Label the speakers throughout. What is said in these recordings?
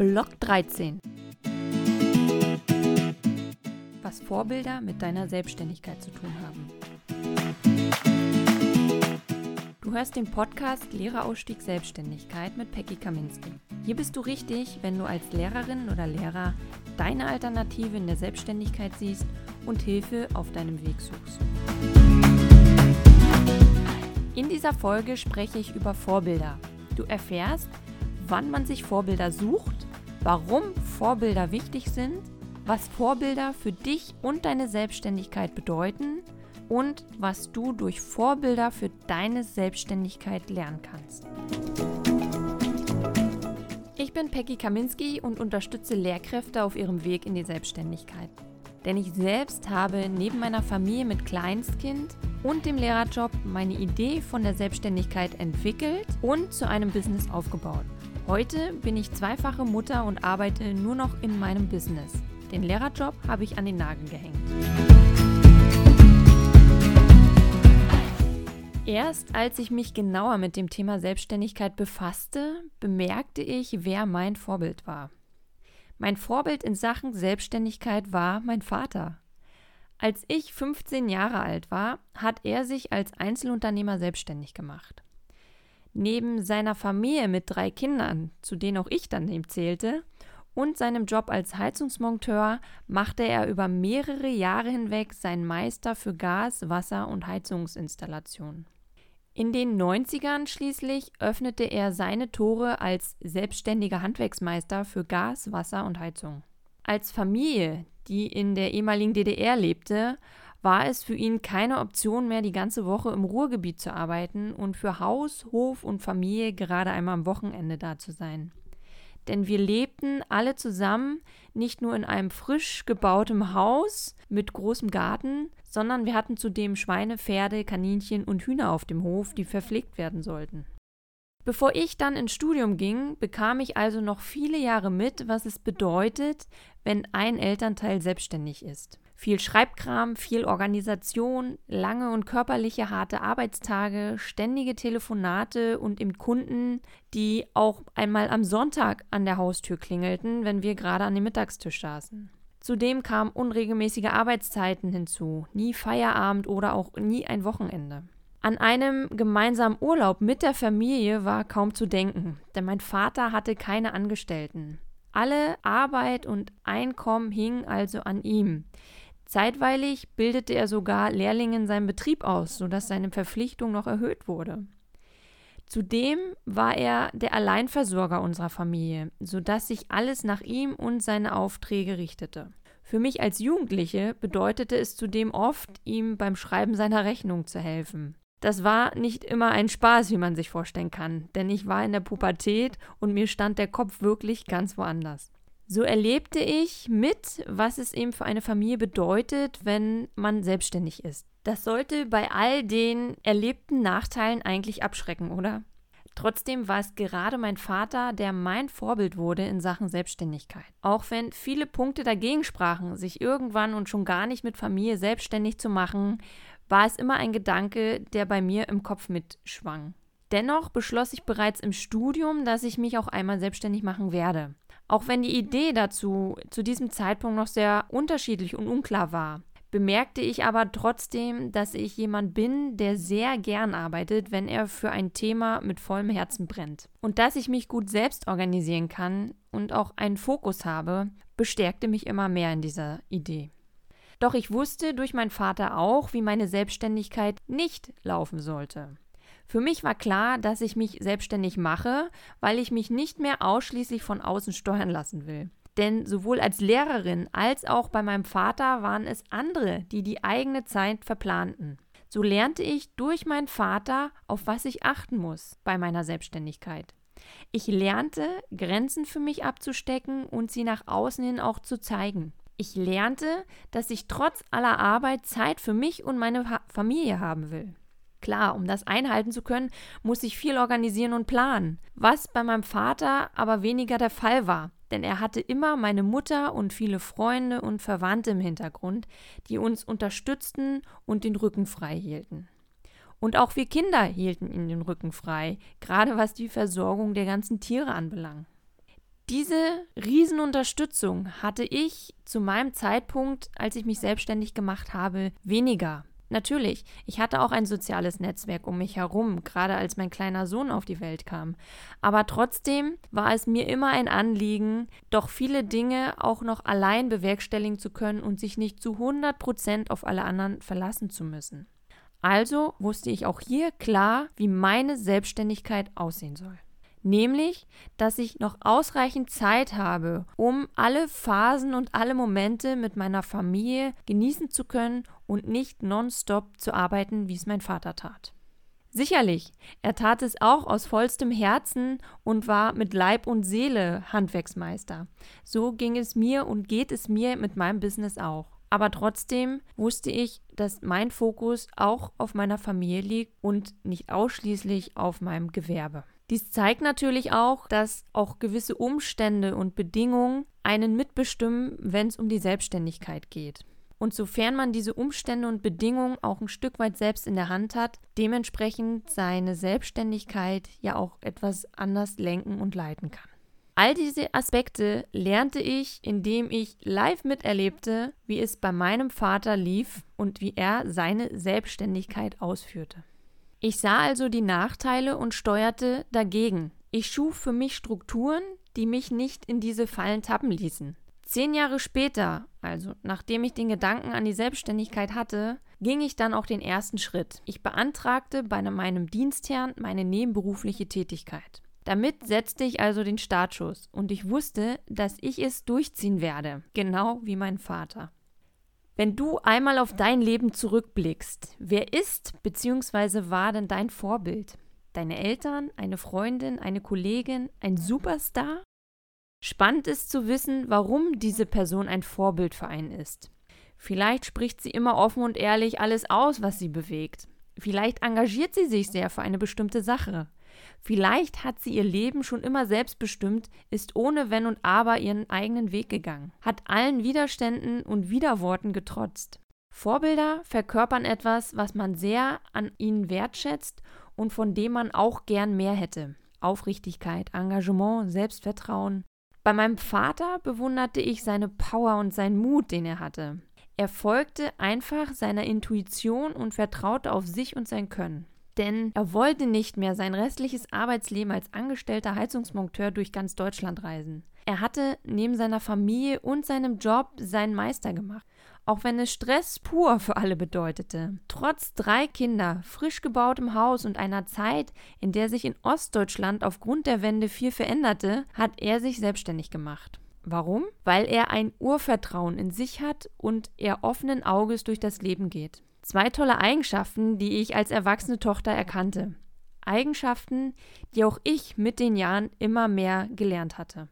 Speaker 1: Block 13. Was Vorbilder mit deiner Selbstständigkeit zu tun haben. Du hörst den Podcast Lehrerausstieg Selbstständigkeit mit Peggy Kaminski. Hier bist du richtig, wenn du als Lehrerin oder Lehrer deine Alternative in der Selbstständigkeit siehst und Hilfe auf deinem Weg suchst. In dieser Folge spreche ich über Vorbilder. Du erfährst, wann man sich Vorbilder sucht, warum Vorbilder wichtig sind, was Vorbilder für dich und deine Selbstständigkeit bedeuten und was du durch Vorbilder für deine Selbstständigkeit lernen kannst. Ich bin Peggy Kaminski und unterstütze Lehrkräfte auf ihrem Weg in die Selbstständigkeit. Denn ich selbst habe neben meiner Familie mit Kleinstkind und dem Lehrerjob meine Idee von der Selbstständigkeit entwickelt und zu einem Business aufgebaut. Heute bin ich zweifache Mutter und arbeite nur noch in meinem Business. Den Lehrerjob habe ich an den Nagel gehängt. Erst als ich mich genauer mit dem Thema Selbstständigkeit befasste, bemerkte ich, wer mein Vorbild war. Mein Vorbild in Sachen Selbstständigkeit war mein Vater. Als ich 15 Jahre alt war, hat er sich als Einzelunternehmer selbstständig gemacht. Neben seiner Familie mit drei Kindern, zu denen auch ich daneben zählte, und seinem Job als Heizungsmonteur machte er über mehrere Jahre hinweg seinen Meister für Gas-, Wasser- und Heizungsinstallationen. In den 90ern schließlich öffnete er seine Tore als selbstständiger Handwerksmeister für Gas, Wasser und Heizung. Als Familie, die in der ehemaligen DDR lebte, war es für ihn keine Option mehr, die ganze Woche im Ruhrgebiet zu arbeiten und für Haus, Hof und Familie gerade einmal am Wochenende da zu sein. Denn wir lebten alle zusammen nicht nur in einem frisch gebautem Haus mit großem Garten, sondern wir hatten zudem Schweine, Pferde, Kaninchen und Hühner auf dem Hof, die verpflegt werden sollten. Bevor ich dann ins Studium ging, bekam ich also noch viele Jahre mit, was es bedeutet, wenn ein Elternteil selbstständig ist. Viel Schreibkram, viel Organisation, lange und körperliche harte Arbeitstage, ständige Telefonate und im Kunden, die auch einmal am Sonntag an der Haustür klingelten, wenn wir gerade an dem Mittagstisch saßen. Zudem kamen unregelmäßige Arbeitszeiten hinzu, nie Feierabend oder auch nie ein Wochenende. An einem gemeinsamen Urlaub mit der Familie war kaum zu denken, denn mein Vater hatte keine Angestellten. Alle Arbeit und Einkommen hingen also an ihm. Zeitweilig bildete er sogar Lehrlinge in seinem Betrieb aus, sodass seine Verpflichtung noch erhöht wurde. Zudem war er der Alleinversorger unserer Familie, sodass sich alles nach ihm und seine Aufträge richtete. Für mich als Jugendliche bedeutete es zudem oft, ihm beim Schreiben seiner Rechnung zu helfen. Das war nicht immer ein Spaß, wie man sich vorstellen kann, denn ich war in der Pubertät und mir stand der Kopf wirklich ganz woanders. So erlebte ich mit, was es eben für eine Familie bedeutet, wenn man selbstständig ist. Das sollte bei all den erlebten Nachteilen eigentlich abschrecken, oder? Trotzdem war es gerade mein Vater, der mein Vorbild wurde in Sachen Selbstständigkeit. Auch wenn viele Punkte dagegen sprachen, sich irgendwann und schon gar nicht mit Familie selbstständig zu machen, war es immer ein Gedanke, der bei mir im Kopf mitschwang. Dennoch beschloss ich bereits im Studium, dass ich mich auch einmal selbstständig machen werde. Auch wenn die Idee dazu zu diesem Zeitpunkt noch sehr unterschiedlich und unklar war, bemerkte ich aber trotzdem, dass ich jemand bin, der sehr gern arbeitet, wenn er für ein Thema mit vollem Herzen brennt. Und dass ich mich gut selbst organisieren kann und auch einen Fokus habe, bestärkte mich immer mehr in dieser Idee. Doch ich wusste durch meinen Vater auch, wie meine Selbstständigkeit nicht laufen sollte. Für mich war klar, dass ich mich selbstständig mache, weil ich mich nicht mehr ausschließlich von außen steuern lassen will. Denn sowohl als Lehrerin als auch bei meinem Vater waren es andere, die die eigene Zeit verplanten. So lernte ich durch meinen Vater, auf was ich achten muss bei meiner Selbstständigkeit. Ich lernte, Grenzen für mich abzustecken und sie nach außen hin auch zu zeigen. Ich lernte, dass ich trotz aller Arbeit Zeit für mich und meine Familie haben will. Klar, um das einhalten zu können, muss ich viel organisieren und planen, was bei meinem Vater aber weniger der Fall war, denn er hatte immer meine Mutter und viele Freunde und Verwandte im Hintergrund, die uns unterstützten und den Rücken frei hielten. Und auch wir Kinder hielten ihm den Rücken frei, gerade was die Versorgung der ganzen Tiere anbelangt. Diese Riesenunterstützung hatte ich zu meinem Zeitpunkt, als ich mich selbstständig gemacht habe, weniger. Natürlich, ich hatte auch ein soziales Netzwerk um mich herum, gerade als mein kleiner Sohn auf die Welt kam. Aber trotzdem war es mir immer ein Anliegen, doch viele Dinge auch noch allein bewerkstelligen zu können und sich nicht zu 100 Prozent auf alle anderen verlassen zu müssen. Also wusste ich auch hier klar, wie meine Selbstständigkeit aussehen soll. Nämlich, dass ich noch ausreichend Zeit habe, um alle Phasen und alle Momente mit meiner Familie genießen zu können und nicht nonstop zu arbeiten, wie es mein Vater tat. Sicherlich, er tat es auch aus vollstem Herzen und war mit Leib und Seele Handwerksmeister. So ging es mir und geht es mir mit meinem Business auch. Aber trotzdem wusste ich, dass mein Fokus auch auf meiner Familie liegt und nicht ausschließlich auf meinem Gewerbe. Dies zeigt natürlich auch, dass auch gewisse Umstände und Bedingungen einen mitbestimmen, wenn es um die Selbstständigkeit geht. Und sofern man diese Umstände und Bedingungen auch ein Stück weit selbst in der Hand hat, dementsprechend seine Selbstständigkeit ja auch etwas anders lenken und leiten kann. All diese Aspekte lernte ich, indem ich live miterlebte, wie es bei meinem Vater lief und wie er seine Selbstständigkeit ausführte. Ich sah also die Nachteile und steuerte dagegen. Ich schuf für mich Strukturen, die mich nicht in diese Fallen tappen ließen. Zehn Jahre später, also nachdem ich den Gedanken an die Selbstständigkeit hatte, ging ich dann auch den ersten Schritt. Ich beantragte bei meinem Dienstherrn meine nebenberufliche Tätigkeit. Damit setzte ich also den Startschuss und ich wusste, dass ich es durchziehen werde, genau wie mein Vater. Wenn du einmal auf dein Leben zurückblickst, wer ist bzw. war denn dein Vorbild? Deine Eltern, eine Freundin, eine Kollegin, ein Superstar? Spannend ist zu wissen, warum diese Person ein Vorbild für einen ist. Vielleicht spricht sie immer offen und ehrlich alles aus, was sie bewegt. Vielleicht engagiert sie sich sehr für eine bestimmte Sache. Vielleicht hat sie ihr Leben schon immer selbstbestimmt, ist ohne Wenn und Aber ihren eigenen Weg gegangen, hat allen Widerständen und Widerworten getrotzt. Vorbilder verkörpern etwas, was man sehr an ihnen wertschätzt und von dem man auch gern mehr hätte. Aufrichtigkeit, Engagement, Selbstvertrauen. Bei meinem Vater bewunderte ich seine Power und seinen Mut, den er hatte. Er folgte einfach seiner Intuition und vertraute auf sich und sein Können denn er wollte nicht mehr sein restliches Arbeitsleben als angestellter Heizungsmonteur durch ganz Deutschland reisen. Er hatte neben seiner Familie und seinem Job seinen Meister gemacht, auch wenn es Stress pur für alle bedeutete. Trotz drei Kinder, frisch gebautem Haus und einer Zeit, in der sich in Ostdeutschland aufgrund der Wende viel veränderte, hat er sich selbstständig gemacht. Warum? Weil er ein Urvertrauen in sich hat und er offenen Auges durch das Leben geht. Zwei tolle Eigenschaften, die ich als erwachsene Tochter erkannte. Eigenschaften, die auch ich mit den Jahren immer mehr gelernt hatte.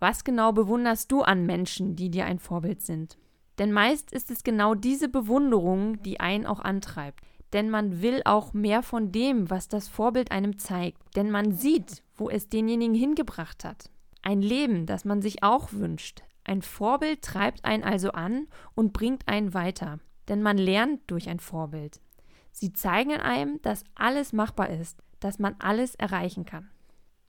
Speaker 1: Was genau bewunderst du an Menschen, die dir ein Vorbild sind? Denn meist ist es genau diese Bewunderung, die einen auch antreibt. Denn man will auch mehr von dem, was das Vorbild einem zeigt. Denn man sieht, wo es denjenigen hingebracht hat. Ein Leben, das man sich auch wünscht. Ein Vorbild treibt einen also an und bringt einen weiter denn man lernt durch ein Vorbild. Sie zeigen einem, dass alles machbar ist, dass man alles erreichen kann.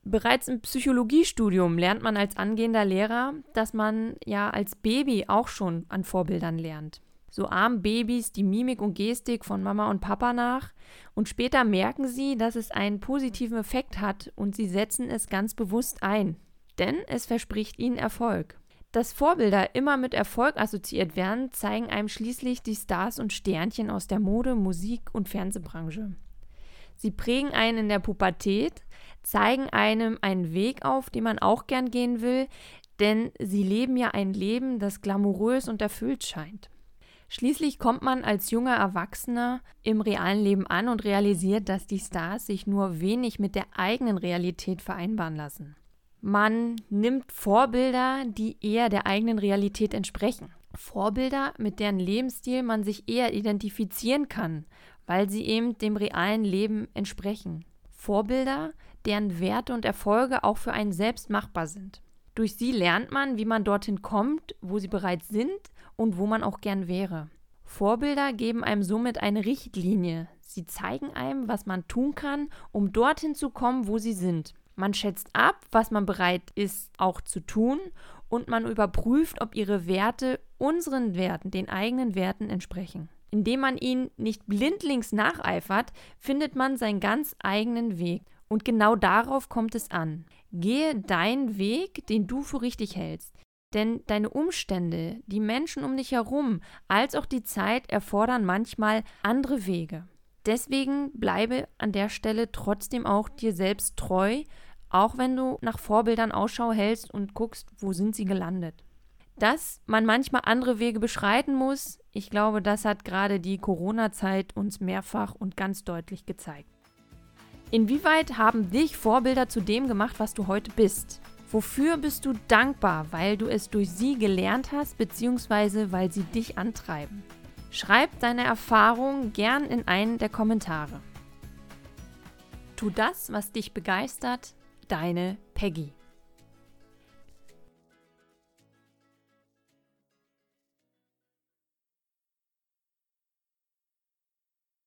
Speaker 1: Bereits im Psychologiestudium lernt man als angehender Lehrer, dass man ja als Baby auch schon an Vorbildern lernt. So ahmen Babys die Mimik und Gestik von Mama und Papa nach und später merken sie, dass es einen positiven Effekt hat und sie setzen es ganz bewusst ein. Denn es verspricht ihnen Erfolg. Dass Vorbilder immer mit Erfolg assoziiert werden, zeigen einem schließlich die Stars und Sternchen aus der Mode-, Musik- und Fernsehbranche. Sie prägen einen in der Pubertät, zeigen einem einen Weg auf, den man auch gern gehen will, denn sie leben ja ein Leben, das glamourös und erfüllt scheint. Schließlich kommt man als junger Erwachsener im realen Leben an und realisiert, dass die Stars sich nur wenig mit der eigenen Realität vereinbaren lassen. Man nimmt Vorbilder, die eher der eigenen Realität entsprechen. Vorbilder, mit deren Lebensstil man sich eher identifizieren kann, weil sie eben dem realen Leben entsprechen. Vorbilder, deren Werte und Erfolge auch für einen selbst machbar sind. Durch sie lernt man, wie man dorthin kommt, wo sie bereits sind und wo man auch gern wäre. Vorbilder geben einem somit eine Richtlinie. Sie zeigen einem, was man tun kann, um dorthin zu kommen, wo sie sind. Man schätzt ab, was man bereit ist auch zu tun und man überprüft, ob ihre Werte unseren Werten, den eigenen Werten entsprechen. Indem man ihnen nicht blindlings nacheifert, findet man seinen ganz eigenen Weg. Und genau darauf kommt es an. Gehe deinen Weg, den du für richtig hältst. Denn deine Umstände, die Menschen um dich herum, als auch die Zeit erfordern manchmal andere Wege. Deswegen bleibe an der Stelle trotzdem auch dir selbst treu, auch wenn du nach Vorbildern Ausschau hältst und guckst, wo sind sie gelandet. Dass man manchmal andere Wege beschreiten muss, ich glaube, das hat gerade die Corona-Zeit uns mehrfach und ganz deutlich gezeigt. Inwieweit haben dich Vorbilder zu dem gemacht, was du heute bist? Wofür bist du dankbar, weil du es durch sie gelernt hast, beziehungsweise weil sie dich antreiben? Schreib deine Erfahrungen gern in einen der Kommentare. Tu das, was dich begeistert, deine Peggy.